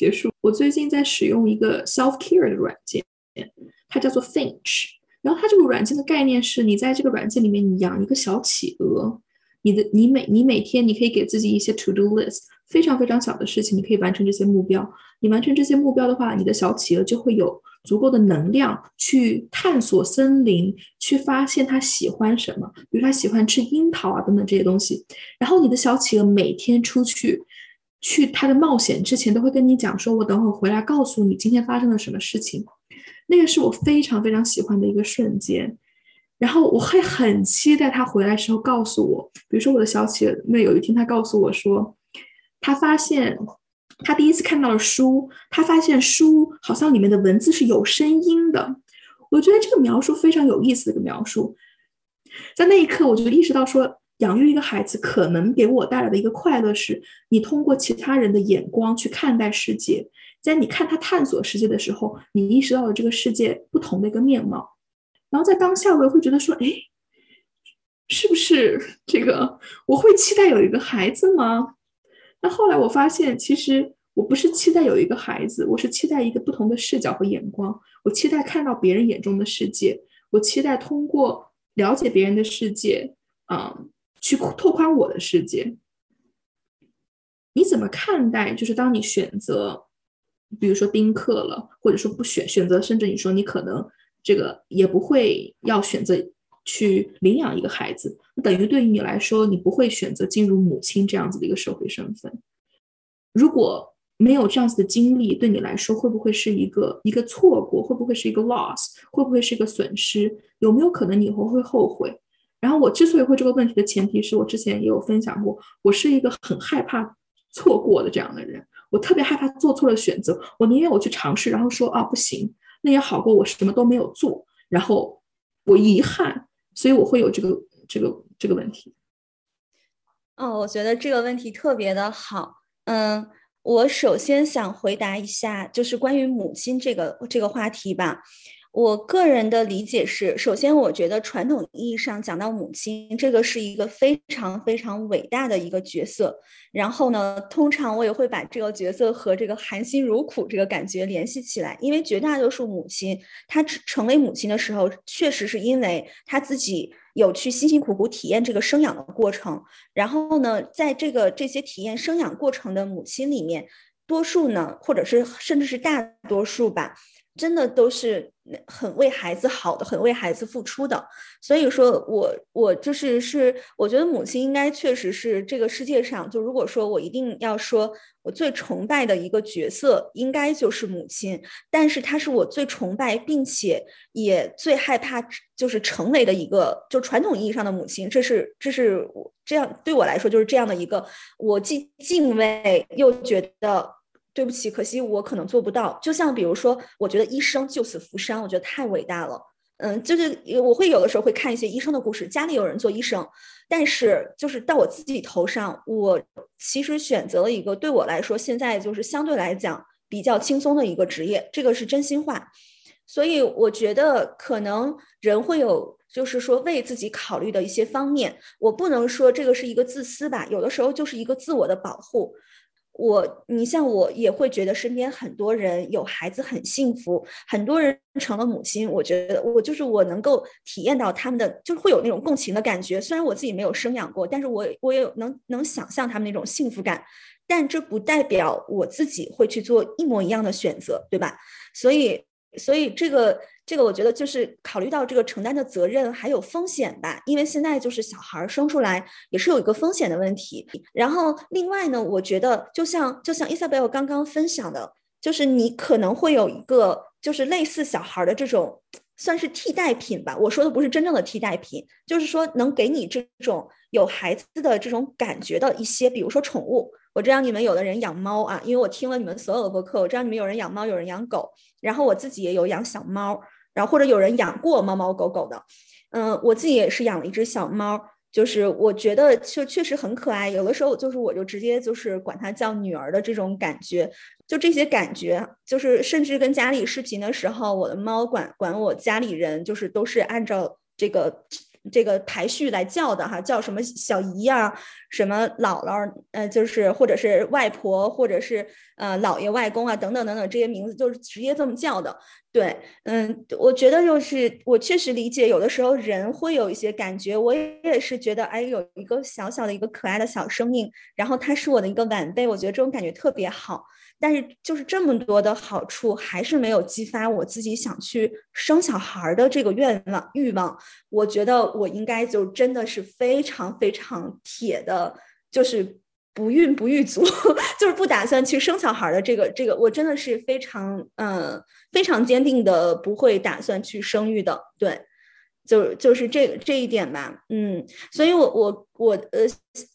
结束。我最近在使用一个 self care 的软件，它叫做 Finch。然后它这个软件的概念是，你在这个软件里面，你养一个小企鹅，你的你每你每天你可以给自己一些 to do list，非常非常小的事情，你可以完成这些目标。你完成这些目标的话，你的小企鹅就会有足够的能量去探索森林，去发现它喜欢什么，比如它喜欢吃樱桃啊等等这些东西。然后你的小企鹅每天出去。去他的冒险之前，都会跟你讲说：“我等会回来告诉你今天发生了什么事情。”那个是我非常非常喜欢的一个瞬间。然后我会很期待他回来时候告诉我，比如说我的小企鹅，那有一天他告诉我说，他发现他第一次看到了书，他发现书好像里面的文字是有声音的。我觉得这个描述非常有意思的一个描述，在那一刻我就意识到说。养育一个孩子可能给我带来的一个快乐是，你通过其他人的眼光去看待世界，在你看他探索世界的时候，你意识到了这个世界不同的一个面貌。然后在当下，我也会觉得说，哎，是不是这个我会期待有一个孩子吗？那后来我发现，其实我不是期待有一个孩子，我是期待一个不同的视角和眼光。我期待看到别人眼中的世界，我期待通过了解别人的世界，嗯。去拓宽我的世界，你怎么看待？就是当你选择，比如说丁克了，或者说不选选择，甚至你说你可能这个也不会要选择去领养一个孩子，等于对于你来说，你不会选择进入母亲这样子的一个社会身份。如果没有这样子的经历，对你来说会不会是一个一个错过？会不会是一个 loss？会不会是一个损失？有没有可能你以后会后悔？然后我之所以会这个问题的前提是我之前也有分享过，我是一个很害怕错过的这样的人，我特别害怕做错了选择，我宁愿我去尝试，然后说啊不行，那也好过我什么都没有做，然后我遗憾，所以我会有这个这个这个问题。哦，我觉得这个问题特别的好，嗯，我首先想回答一下，就是关于母亲这个这个话题吧。我个人的理解是，首先，我觉得传统意义上讲到母亲，这个是一个非常非常伟大的一个角色。然后呢，通常我也会把这个角色和这个含辛茹苦这个感觉联系起来，因为绝大多数母亲，她成为母亲的时候，确实是因为她自己有去辛辛苦苦体验这个生养的过程。然后呢，在这个这些体验生养过程的母亲里面，多数呢，或者是甚至是大多数吧。真的都是很为孩子好的，很为孩子付出的。所以说，我我就是是，我觉得母亲应该确实是这个世界上，就如果说我一定要说我最崇拜的一个角色，应该就是母亲。但是她是我最崇拜，并且也最害怕就是成为的一个，就传统意义上的母亲。这是这是我这样对我来说就是这样的一个，我既敬畏又觉得。对不起，可惜我可能做不到。就像比如说，我觉得医生救死扶伤，我觉得太伟大了。嗯，就是我会有的时候会看一些医生的故事，家里有人做医生，但是就是到我自己头上，我其实选择了一个对我来说现在就是相对来讲比较轻松的一个职业，这个是真心话。所以我觉得可能人会有就是说为自己考虑的一些方面，我不能说这个是一个自私吧，有的时候就是一个自我的保护。我，你像我也会觉得身边很多人有孩子很幸福，很多人成了母亲，我觉得我就是我能够体验到他们的，就是会有那种共情的感觉。虽然我自己没有生养过，但是我我也有能能想象他们那种幸福感，但这不代表我自己会去做一模一样的选择，对吧？所以。所以这个这个，我觉得就是考虑到这个承担的责任还有风险吧，因为现在就是小孩生出来也是有一个风险的问题。然后另外呢，我觉得就像就像伊萨贝尔刚刚分享的，就是你可能会有一个就是类似小孩的这种算是替代品吧。我说的不是真正的替代品，就是说能给你这种有孩子的这种感觉的一些，比如说宠物。我知道你们有的人养猫啊，因为我听了你们所有的播客，我知道你们有人养猫，有人养狗，然后我自己也有养小猫，然后或者有人养过猫猫狗狗的，嗯，我自己也是养了一只小猫，就是我觉得就确实很可爱，有的时候就是我就直接就是管它叫女儿的这种感觉，就这些感觉，就是甚至跟家里视频的时候，我的猫管管我家里人，就是都是按照这个这个排序来叫的哈，叫什么小姨啊，什么姥姥，呃，就是或者是外婆，或者是呃姥爷、外公啊，等等等等，这些名字就是直接这么叫的。对，嗯，我觉得就是我确实理解，有的时候人会有一些感觉，我也是觉得，哎，有一个小小的一个可爱的小生命，然后他是我的一个晚辈，我觉得这种感觉特别好。但是就是这么多的好处，还是没有激发我自己想去生小孩的这个愿望欲望。我觉得我应该就真的是非常非常铁的，就是不孕不育族，就是不打算去生小孩的这个这个，我真的是非常嗯非常坚定的不会打算去生育的。对，就就是这这一点吧，嗯，所以我我我呃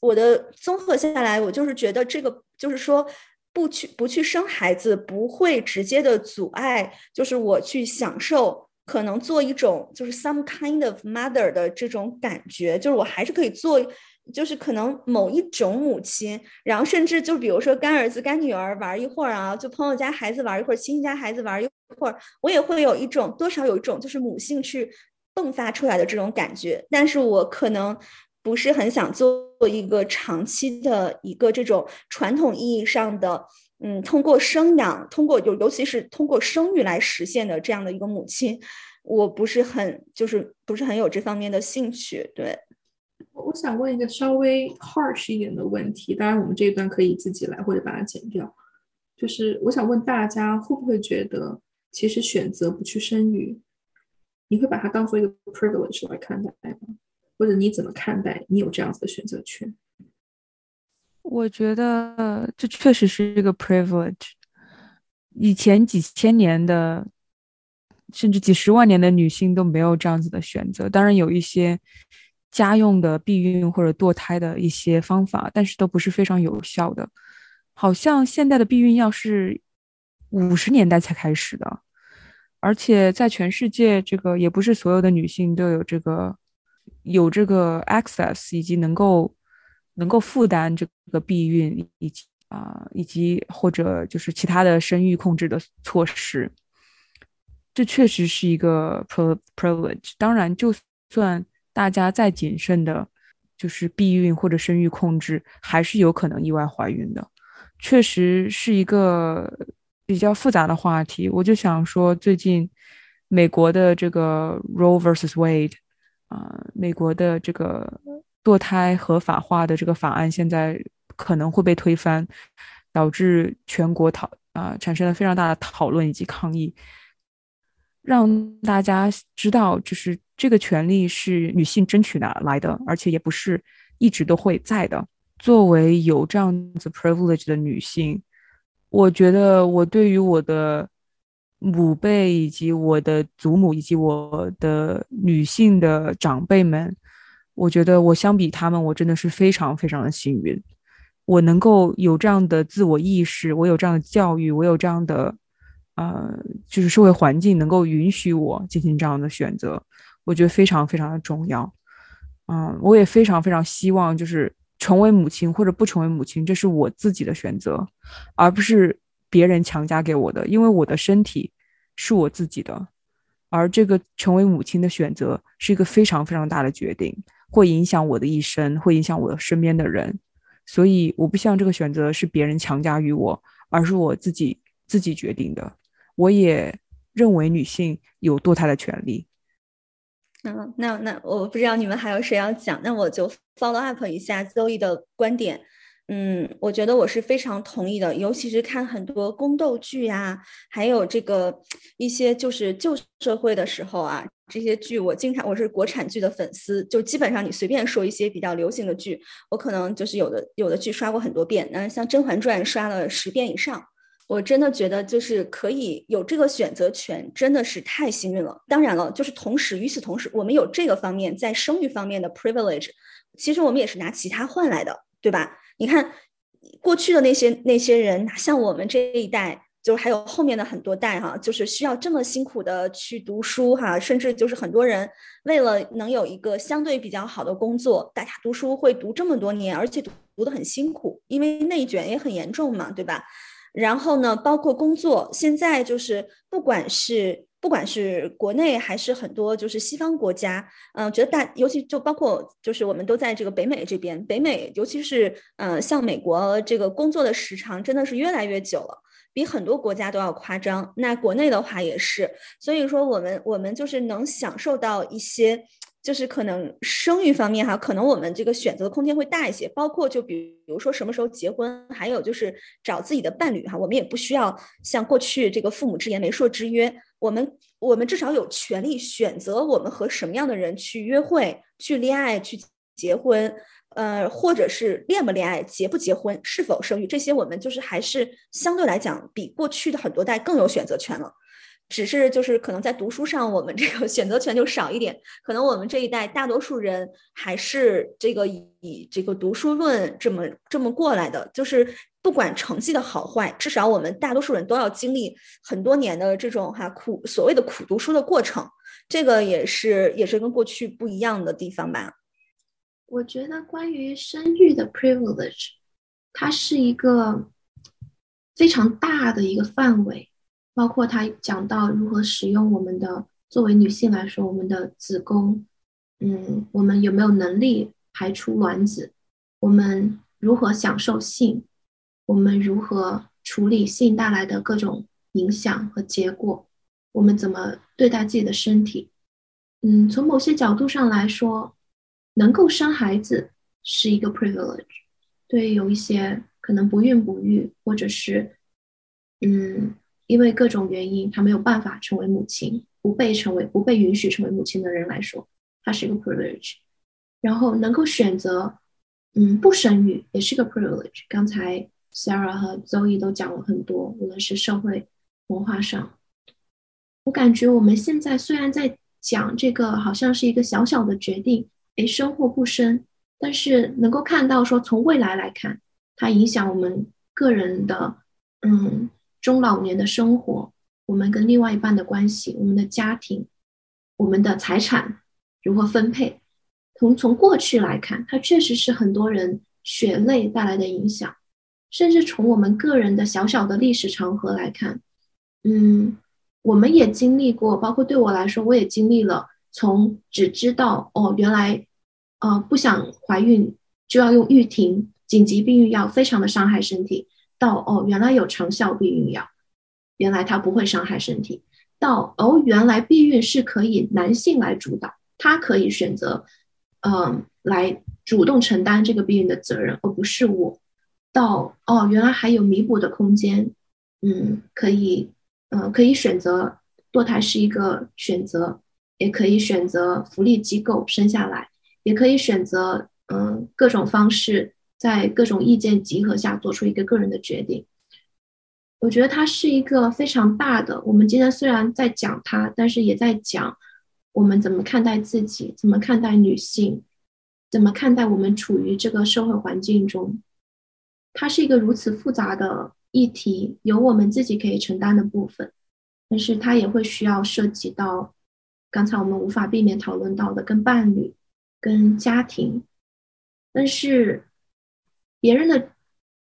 我的综合下来，我就是觉得这个就是说。不去不去生孩子，不会直接的阻碍，就是我去享受，可能做一种就是 some kind of mother 的这种感觉，就是我还是可以做，就是可能某一种母亲，然后甚至就比如说干儿子干女儿玩一会儿啊，就朋友家孩子玩一会儿，亲戚家孩子玩一会儿，我也会有一种多少有一种就是母性去迸发出来的这种感觉，但是我可能。不是很想做一个长期的一个这种传统意义上的，嗯，通过生养，通过尤尤其是通过生育来实现的这样的一个母亲，我不是很就是不是很有这方面的兴趣。对，我想问一个稍微 harsh 一点的问题，当然我们这一段可以自己来或者把它剪掉。就是我想问大家，会不会觉得其实选择不去生育，你会把它当做一个 privilege 来看待吗？或者你怎么看待你有这样子的选择权？我觉得这确实是一个 privilege。以前几千年的，甚至几十万年的女性都没有这样子的选择。当然有一些家用的避孕或者堕胎的一些方法，但是都不是非常有效的。好像现代的避孕药是五十年代才开始的，而且在全世界，这个也不是所有的女性都有这个。有这个 access 以及能够能够负担这个避孕以及啊以及或者就是其他的生育控制的措施，这确实是一个 privilege。当然，就算大家再谨慎的，就是避孕或者生育控制，还是有可能意外怀孕的。确实是一个比较复杂的话题。我就想说，最近美国的这个 Roe vs Wade。啊，美国的这个堕胎合法化的这个法案现在可能会被推翻，导致全国讨啊产生了非常大的讨论以及抗议，让大家知道，就是这个权利是女性争取的来的，而且也不是一直都会在的。作为有这样子 privilege 的女性，我觉得我对于我的。母辈以及我的祖母以及我的女性的长辈们，我觉得我相比他们，我真的是非常非常的幸运。我能够有这样的自我意识，我有这样的教育，我有这样的，呃，就是社会环境能够允许我进行这样的选择，我觉得非常非常的重要。嗯，我也非常非常希望，就是成为母亲或者不成为母亲，这是我自己的选择，而不是别人强加给我的，因为我的身体。是我自己的，而这个成为母亲的选择是一个非常非常大的决定，会影响我的一生，会影响我身边的人，所以我不希望这个选择是别人强加于我，而是我自己自己决定的。我也认为女性有堕胎的权利。嗯，那那我不知道你们还有谁要讲，那我就 follow up 一下 Zoe 的观点。嗯，我觉得我是非常同意的，尤其是看很多宫斗剧呀，还有这个一些就是旧社会的时候啊，这些剧我经常我是国产剧的粉丝，就基本上你随便说一些比较流行的剧，我可能就是有的有的剧刷过很多遍，那像《甄嬛传》刷了十遍以上，我真的觉得就是可以有这个选择权，真的是太幸运了。当然了，就是同时与此同时，我们有这个方面在生育方面的 privilege，其实我们也是拿其他换来的，对吧？你看，过去的那些那些人，哪像我们这一代，就是还有后面的很多代哈，就是需要这么辛苦的去读书哈，甚至就是很多人为了能有一个相对比较好的工作，大家读书会读这么多年，而且读读的很辛苦，因为内卷也很严重嘛，对吧？然后呢，包括工作，现在就是不管是不管是国内还是很多就是西方国家，嗯，觉得大尤其就包括就是我们都在这个北美这边，北美尤其是嗯像美国这个工作的时长真的是越来越久了，比很多国家都要夸张。那国内的话也是，所以说我们我们就是能享受到一些。就是可能生育方面哈，可能我们这个选择的空间会大一些，包括就比如说什么时候结婚，还有就是找自己的伴侣哈，我们也不需要像过去这个父母之言媒妁之约，我们我们至少有权利选择我们和什么样的人去约会、去恋爱、去结婚，呃，或者是恋不恋爱、结不结婚、是否生育，这些我们就是还是相对来讲比过去的很多代更有选择权了。只是就是可能在读书上，我们这个 选择权就少一点。可能我们这一代大多数人还是这个以这个读书论这么这么过来的。就是不管成绩的好坏，至少我们大多数人都要经历很多年的这种哈苦所谓的苦读书的过程。这个也是也是跟过去不一样的地方吧。我觉得关于生育的 privilege，它是一个非常大的一个范围。包括他讲到如何使用我们的，作为女性来说，我们的子宫，嗯，我们有没有能力排出卵子？我们如何享受性？我们如何处理性带来的各种影响和结果？我们怎么对待自己的身体？嗯，从某些角度上来说，能够生孩子是一个 privilege。对于，有一些可能不孕不育，或者是，嗯。因为各种原因，他没有办法成为母亲，不被成为不被允许成为母亲的人来说，他是一个 privilege。然后能够选择，嗯，不生育也是个 privilege。刚才 Sarah 和 Zoe 都讲了很多，无论是社会文化上，我感觉我们现在虽然在讲这个，好像是一个小小的决定，诶，生或不生，但是能够看到说，从未来来看，它影响我们个人的，嗯。中老年的生活，我们跟另外一半的关系，我们的家庭，我们的财产如何分配？从从过去来看，它确实是很多人血泪带来的影响，甚至从我们个人的小小的历史长河来看，嗯，我们也经历过，包括对我来说，我也经历了从只知道哦，原来，呃，不想怀孕就要用毓婷紧急避孕药，非常的伤害身体。到哦，原来有长效避孕药，原来它不会伤害身体。到哦，原来避孕是可以男性来主导，他可以选择，嗯，来主动承担这个避孕的责任，而不是我。到哦，原来还有弥补的空间，嗯，可以，嗯，可以选择堕胎是一个选择，也可以选择福利机构生下来，也可以选择，嗯，各种方式。在各种意见集合下做出一个个人的决定，我觉得它是一个非常大的。我们今天虽然在讲它，但是也在讲我们怎么看待自己，怎么看待女性，怎么看待我们处于这个社会环境中。它是一个如此复杂的议题，有我们自己可以承担的部分，但是它也会需要涉及到刚才我们无法避免讨论到的跟伴侣、跟家庭，但是。别人的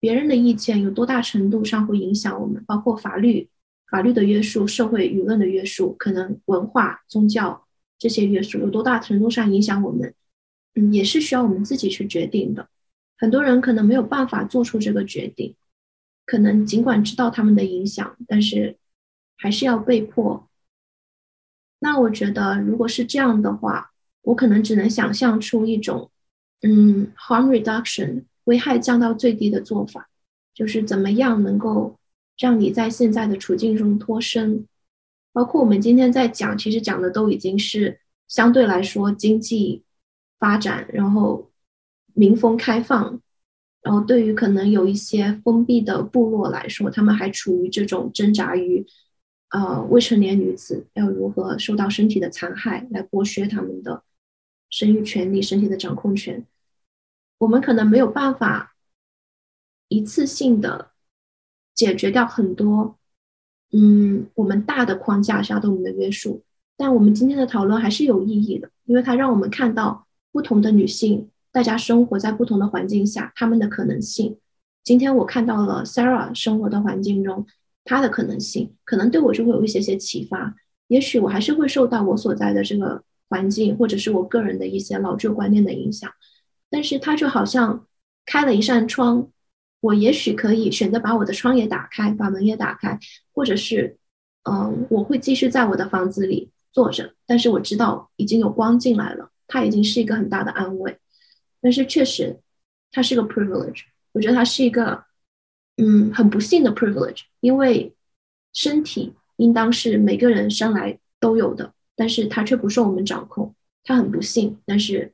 别人的意见有多大程度上会影响我们？包括法律、法律的约束、社会舆论的约束，可能文化、宗教这些约束有多大程度上影响我们？嗯，也是需要我们自己去决定的。很多人可能没有办法做出这个决定，可能尽管知道他们的影响，但是还是要被迫。那我觉得，如果是这样的话，我可能只能想象出一种，嗯，harm reduction。危害降到最低的做法，就是怎么样能够让你在现在的处境中脱身。包括我们今天在讲，其实讲的都已经是相对来说经济发展，然后民风开放，然后对于可能有一些封闭的部落来说，他们还处于这种挣扎于，呃，未成年女子要如何受到身体的残害，来剥削他们的生育权利、身体的掌控权。我们可能没有办法一次性的解决掉很多，嗯，我们大的框架下对我们的约束，但我们今天的讨论还是有意义的，因为它让我们看到不同的女性，大家生活在不同的环境下，她们的可能性，今天我看到了 Sarah 生活的环境中她的可能性，可能对我就会有一些些启发。也许我还是会受到我所在的这个环境，或者是我个人的一些老旧观念的影响。但是它就好像开了一扇窗，我也许可以选择把我的窗也打开，把门也打开，或者是，嗯，我会继续在我的房子里坐着，但是我知道已经有光进来了，它已经是一个很大的安慰。但是确实，它是个 privilege，我觉得它是一个，嗯，很不幸的 privilege，因为身体应当是每个人生来都有的，但是它却不受我们掌控，它很不幸，但是。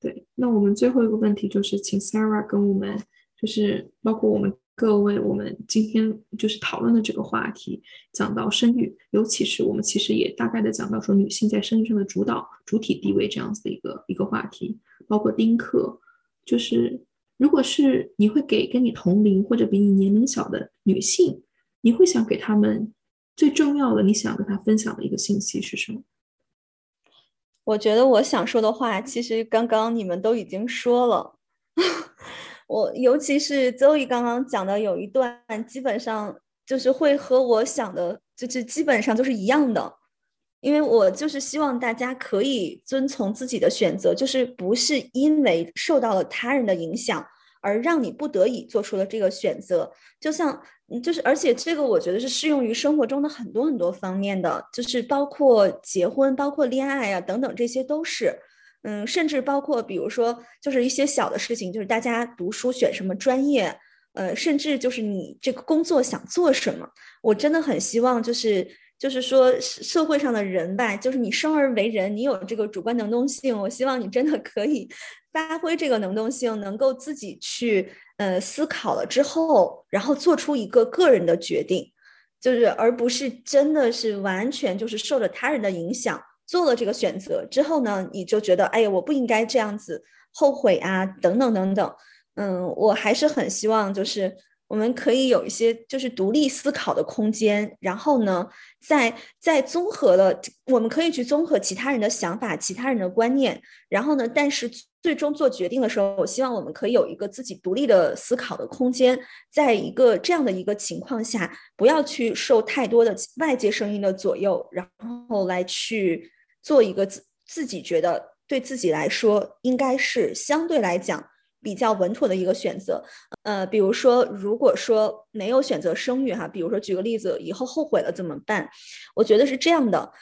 对，那我们最后一个问题就是，请 Sarah 跟我们，就是包括我们各位，我们今天就是讨论的这个话题，讲到生育，尤其是我们其实也大概的讲到说女性在生育上的主导主体地位这样子的一个一个话题，包括丁克，就是如果是你会给跟你同龄或者比你年龄小的女性，你会想给他们最重要的，你想跟她分享的一个信息是什么？我觉得我想说的话，其实刚刚你们都已经说了。我尤其是周易刚刚讲的有一段，基本上就是会和我想的，就是基本上就是一样的。因为我就是希望大家可以遵从自己的选择，就是不是因为受到了他人的影响。而让你不得已做出了这个选择，就像，就是，而且这个我觉得是适用于生活中的很多很多方面的，就是包括结婚、包括恋爱啊等等，这些都是，嗯，甚至包括比如说，就是一些小的事情，就是大家读书选什么专业，呃，甚至就是你这个工作想做什么，我真的很希望就是。就是说，社会上的人吧，就是你生而为人，你有这个主观能动性。我希望你真的可以发挥这个能动性，能够自己去呃思考了之后，然后做出一个个人的决定，就是而不是真的是完全就是受着他人的影响做了这个选择之后呢，你就觉得哎呀，我不应该这样子，后悔啊，等等等等。嗯，我还是很希望就是。我们可以有一些就是独立思考的空间，然后呢，在在综合了，我们可以去综合其他人的想法、其他人的观念，然后呢，但是最终做决定的时候，我希望我们可以有一个自己独立的思考的空间，在一个这样的一个情况下，不要去受太多的外界声音的左右，然后来去做一个自自己觉得对自己来说应该是相对来讲。比较稳妥的一个选择，呃，比如说，如果说没有选择生育哈，比如说举个例子，以后后悔了怎么办？我觉得是这样的，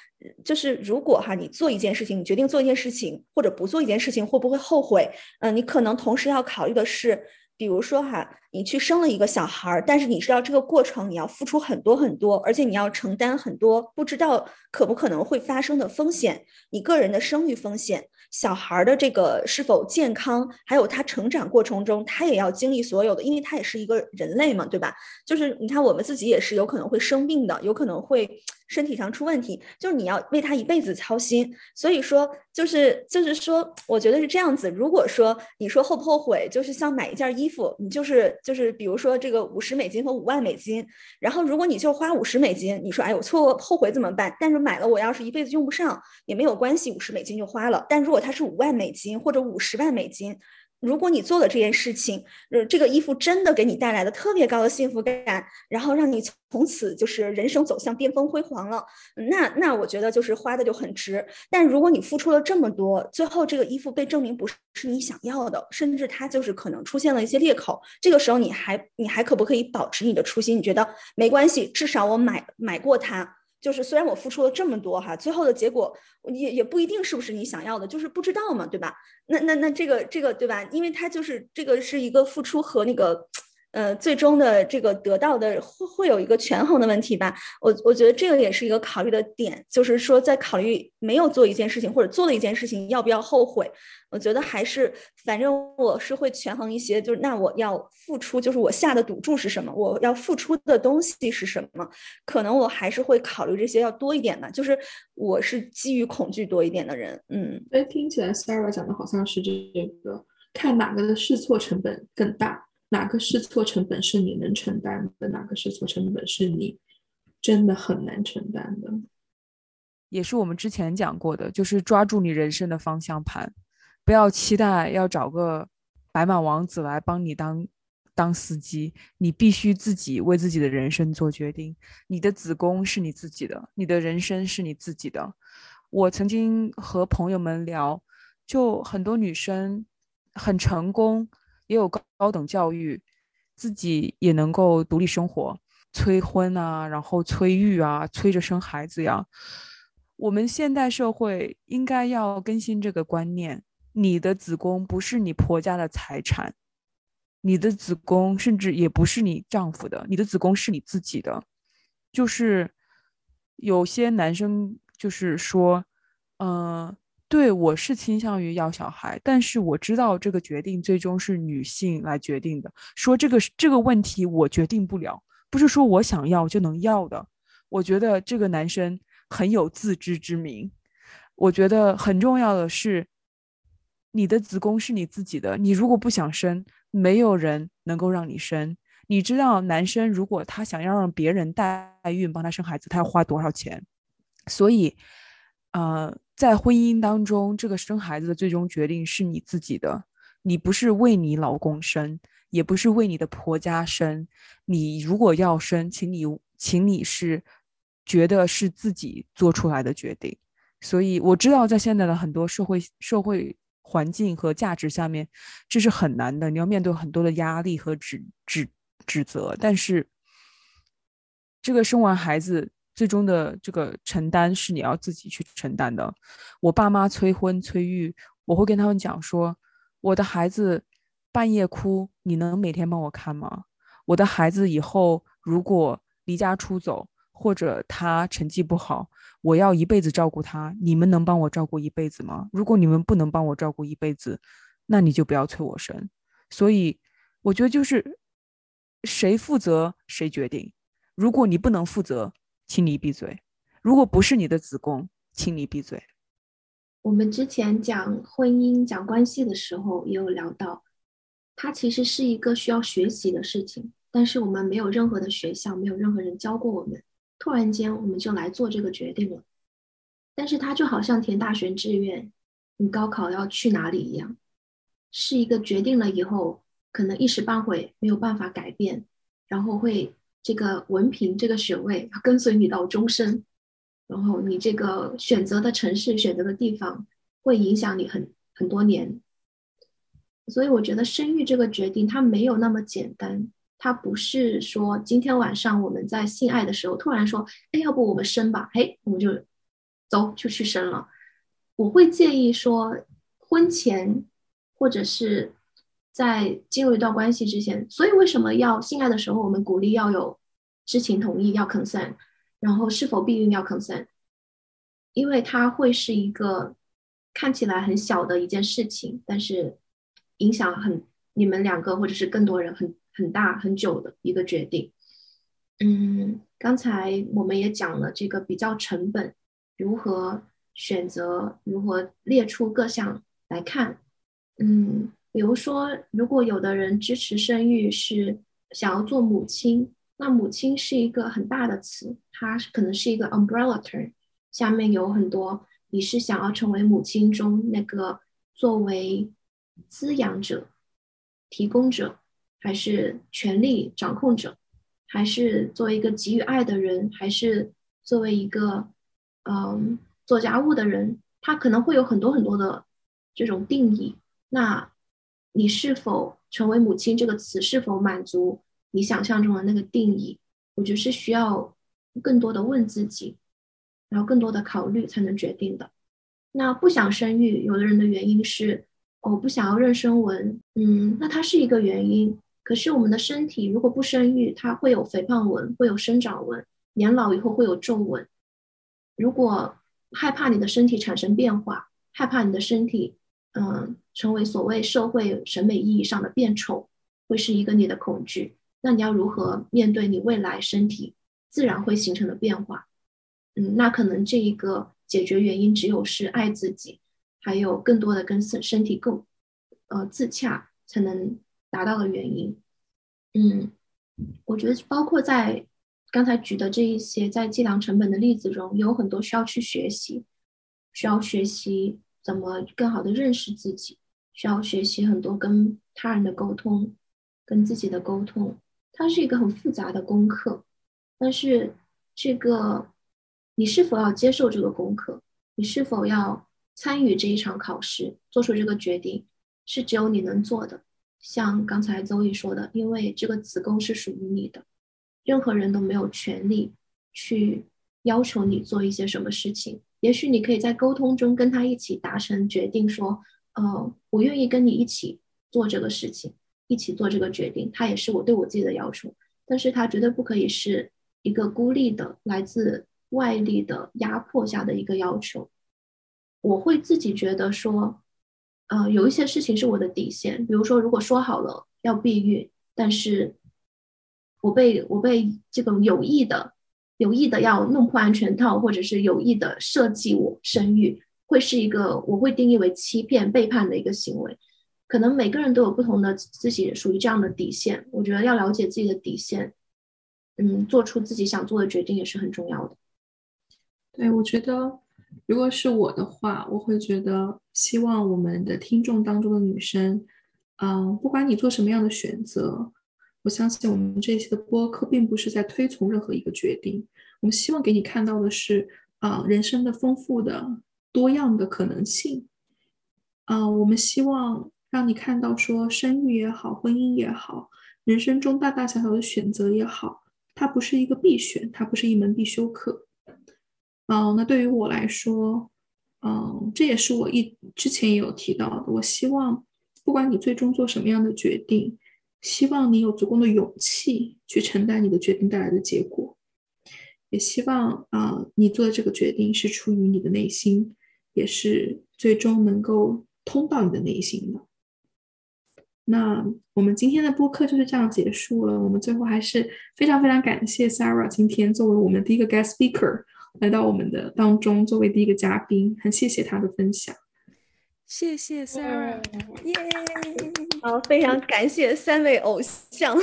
就是如果哈，你做一件事情，你决定做一件事情，或者不做一件事情，会不会后悔？嗯，你可能同时要考虑的是。比如说哈，你去生了一个小孩儿，但是你知道这个过程你要付出很多很多，而且你要承担很多不知道可不可能会发生的风险，你个人的生育风险，小孩的这个是否健康，还有他成长过程中他也要经历所有的，因为他也是一个人类嘛，对吧？就是你看我们自己也是有可能会生病的，有可能会。身体上出问题，就是你要为他一辈子操心。所以说，就是就是说，我觉得是这样子。如果说你说后不后悔，就是像买一件衣服，你就是就是比如说这个五十美金和五万美金，然后如果你就花五十美金，你说哎我错后悔怎么办？但是买了我要是一辈子用不上也没有关系，五十美金就花了。但如果它是五万美金或者五十万美金。如果你做了这件事情，呃，这个衣服真的给你带来了特别高的幸福感，然后让你从此就是人生走向巅峰辉煌了，那那我觉得就是花的就很值。但如果你付出了这么多，最后这个衣服被证明不是是你想要的，甚至它就是可能出现了一些裂口，这个时候你还你还可不可以保持你的初心？你觉得没关系，至少我买买过它。就是虽然我付出了这么多哈，最后的结果也也不一定是不是你想要的，就是不知道嘛，对吧？那那那这个这个对吧？因为它就是这个是一个付出和那个。呃，最终的这个得到的会会有一个权衡的问题吧？我我觉得这个也是一个考虑的点，就是说在考虑没有做一件事情或者做了一件事情要不要后悔。我觉得还是反正我是会权衡一些，就是那我要付出，就是我下的赌注是什么，我要付出的东西是什么？可能我还是会考虑这些要多一点的，就是我是基于恐惧多一点的人。嗯，哎听起来 Sarah 讲的好像是这个，看哪个的试错成本更大。哪个试错成本是你能承担的？哪个试错成本是你真的很难承担的？也是我们之前讲过的，就是抓住你人生的方向盘，不要期待要找个白马王子来帮你当当司机，你必须自己为自己的人生做决定。你的子宫是你自己的，你的人生是你自己的。我曾经和朋友们聊，就很多女生很成功，也有高高等教育，自己也能够独立生活，催婚啊，然后催育啊，催着生孩子呀。我们现代社会应该要更新这个观念：你的子宫不是你婆家的财产。你的子宫甚至也不是你丈夫的，你的子宫是你自己的。就是有些男生就是说，嗯，对我是倾向于要小孩，但是我知道这个决定最终是女性来决定的。说这个这个问题我决定不了，不是说我想要就能要的。我觉得这个男生很有自知之明。我觉得很重要的是，你的子宫是你自己的，你如果不想生。没有人能够让你生，你知道男生如果他想要让别人代孕帮他生孩子，他要花多少钱？所以，呃，在婚姻当中，这个生孩子的最终决定是你自己的，你不是为你老公生，也不是为你的婆家生。你如果要生，请你，请你是觉得是自己做出来的决定。所以我知道，在现在的很多社会社会。环境和价值下面，这是很难的。你要面对很多的压力和指指指责，但是这个生完孩子最终的这个承担是你要自己去承担的。我爸妈催婚催育，我会跟他们讲说：我的孩子半夜哭，你能每天帮我看吗？我的孩子以后如果离家出走，或者他成绩不好。我要一辈子照顾他，你们能帮我照顾一辈子吗？如果你们不能帮我照顾一辈子，那你就不要催我生。所以我觉得就是谁负责谁决定。如果你不能负责，请你闭嘴。如果不是你的子宫，请你闭嘴。我们之前讲婚姻、讲关系的时候，也有聊到，它其实是一个需要学习的事情，但是我们没有任何的学校，没有任何人教过我们。突然间，我们就来做这个决定了，但是它就好像填大学志愿，你高考要去哪里一样，是一个决定了以后，可能一时半会没有办法改变，然后会这个文凭这个学位跟随你到终身，然后你这个选择的城市、选择的地方会影响你很很多年，所以我觉得生育这个决定它没有那么简单。它不是说今天晚上我们在性爱的时候突然说，哎，要不我们生吧？嘿，我们就走就去生了。我会建议说，婚前或者是在进入一段关系之前，所以为什么要性爱的时候，我们鼓励要有知情同意，要 consent，然后是否避孕要 consent，因为它会是一个看起来很小的一件事情，但是影响很你们两个或者是更多人很。很大很久的一个决定，嗯，刚才我们也讲了这个比较成本，如何选择，如何列出各项来看，嗯，比如说，如果有的人支持生育，是想要做母亲，那母亲是一个很大的词，它可能是一个 umbrella term，下面有很多，你是想要成为母亲中那个作为滋养者、提供者。还是权力掌控者，还是作为一个给予爱的人，还是作为一个嗯做家务的人，他可能会有很多很多的这种定义。那你是否成为母亲这个词，是否满足你想象中的那个定义？我觉得是需要更多的问自己，然后更多的考虑才能决定的。那不想生育，有的人的原因是我不想要妊娠纹，嗯，那它是一个原因。可是我们的身体如果不生育，它会有肥胖纹，会有生长纹，年老以后会有皱纹。如果害怕你的身体产生变化，害怕你的身体，嗯，成为所谓社会审美意义上的变丑，会是一个你的恐惧。那你要如何面对你未来身体自然会形成的变化？嗯，那可能这一个解决原因只有是爱自己，还有更多的跟身身体更呃自洽才能。达到的原因，嗯，我觉得包括在刚才举的这一些在计量成本的例子中，有很多需要去学习，需要学习怎么更好的认识自己，需要学习很多跟他人的沟通，跟自己的沟通，它是一个很复杂的功课。但是这个你是否要接受这个功课？你是否要参与这一场考试，做出这个决定，是只有你能做的。像刚才邹毅说的，因为这个子宫是属于你的，任何人都没有权利去要求你做一些什么事情。也许你可以在沟通中跟他一起达成决定，说，呃，我愿意跟你一起做这个事情，一起做这个决定。他也是我对我自己的要求，但是他绝对不可以是一个孤立的来自。外力的压迫下的一个要求，我会自己觉得说，呃，有一些事情是我的底线。比如说，如果说好了要避孕，但是我被我被这个有意的、有意的要弄破安全套，或者是有意的设计我生育，会是一个我会定义为欺骗、背叛的一个行为。可能每个人都有不同的自己属于这样的底线。我觉得要了解自己的底线，嗯，做出自己想做的决定也是很重要的。对，我觉得如果是我的话，我会觉得希望我们的听众当中的女生，嗯，不管你做什么样的选择，我相信我们这期的播客并不是在推崇任何一个决定，我们希望给你看到的是，啊，人生的丰富的多样的可能性，啊，我们希望让你看到说，生育也好，婚姻也好，人生中大大小小的选择也好，它不是一个必选，它不是一门必修课。嗯，那对于我来说，嗯，这也是我一之前也有提到的。我希望，不管你最终做什么样的决定，希望你有足够的勇气去承担你的决定带来的结果，也希望啊，你做的这个决定是出于你的内心，也是最终能够通到你的内心的。那我们今天的播客就是这样结束了。我们最后还是非常非常感谢 Sarah 今天作为我们第一个 guest speaker。来到我们的当中，作为第一个嘉宾，很谢谢她的分享。谢谢 Sarah，耶！好，非常感谢三位偶像。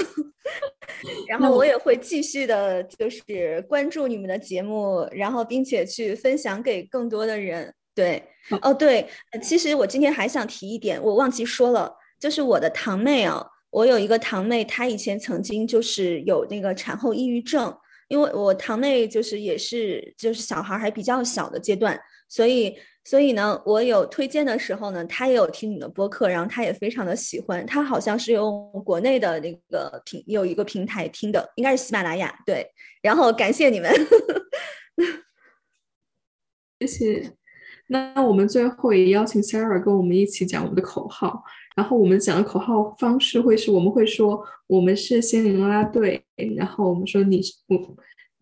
然后我也会继续的，就是关注你们的节目，然后并且去分享给更多的人。对，哦对，其实我今天还想提一点，我忘记说了，就是我的堂妹啊，我有一个堂妹，她以前曾经就是有那个产后抑郁症。因为我堂妹就是也是就是小孩还比较小的阶段，所以所以呢，我有推荐的时候呢，他也有听你的播客，然后他也非常的喜欢。他好像是用国内的那个平有一个平台听的，应该是喜马拉雅。对，然后感谢你们，谢谢。那我们最后也邀请 Sarah 跟我们一起讲我们的口号。然后我们讲的口号方式会是，我们会说我们是心灵啦啦队，然后我们说你我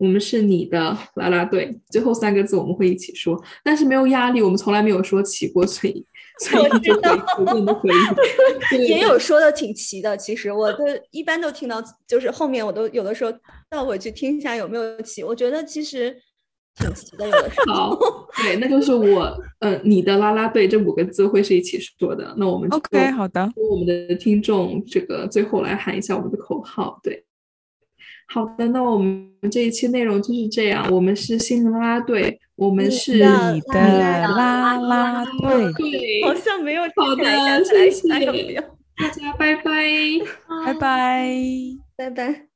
我们是你的啦啦队，最后三个字我们会一起说，但是没有压力，我们从来没有说齐过，所以所以就可以随便都可以。也有说的挺齐的，其实我的一般都听到，就是后面我都有的时候倒回去听一下有没有齐，我觉得其实。挺齐的，有的时候。好，对，那就是我，嗯，你的啦啦队这五个字会是一起说的。那我们 OK，好的。我们的听众，这个最后来喊一下我们的口号。对，好的。那我们这一期内容就是这样。我们是心灵啦啦队，我们是你的拉拉队。对，好像没有。好的，谢谢大家，拜拜，拜拜，拜拜。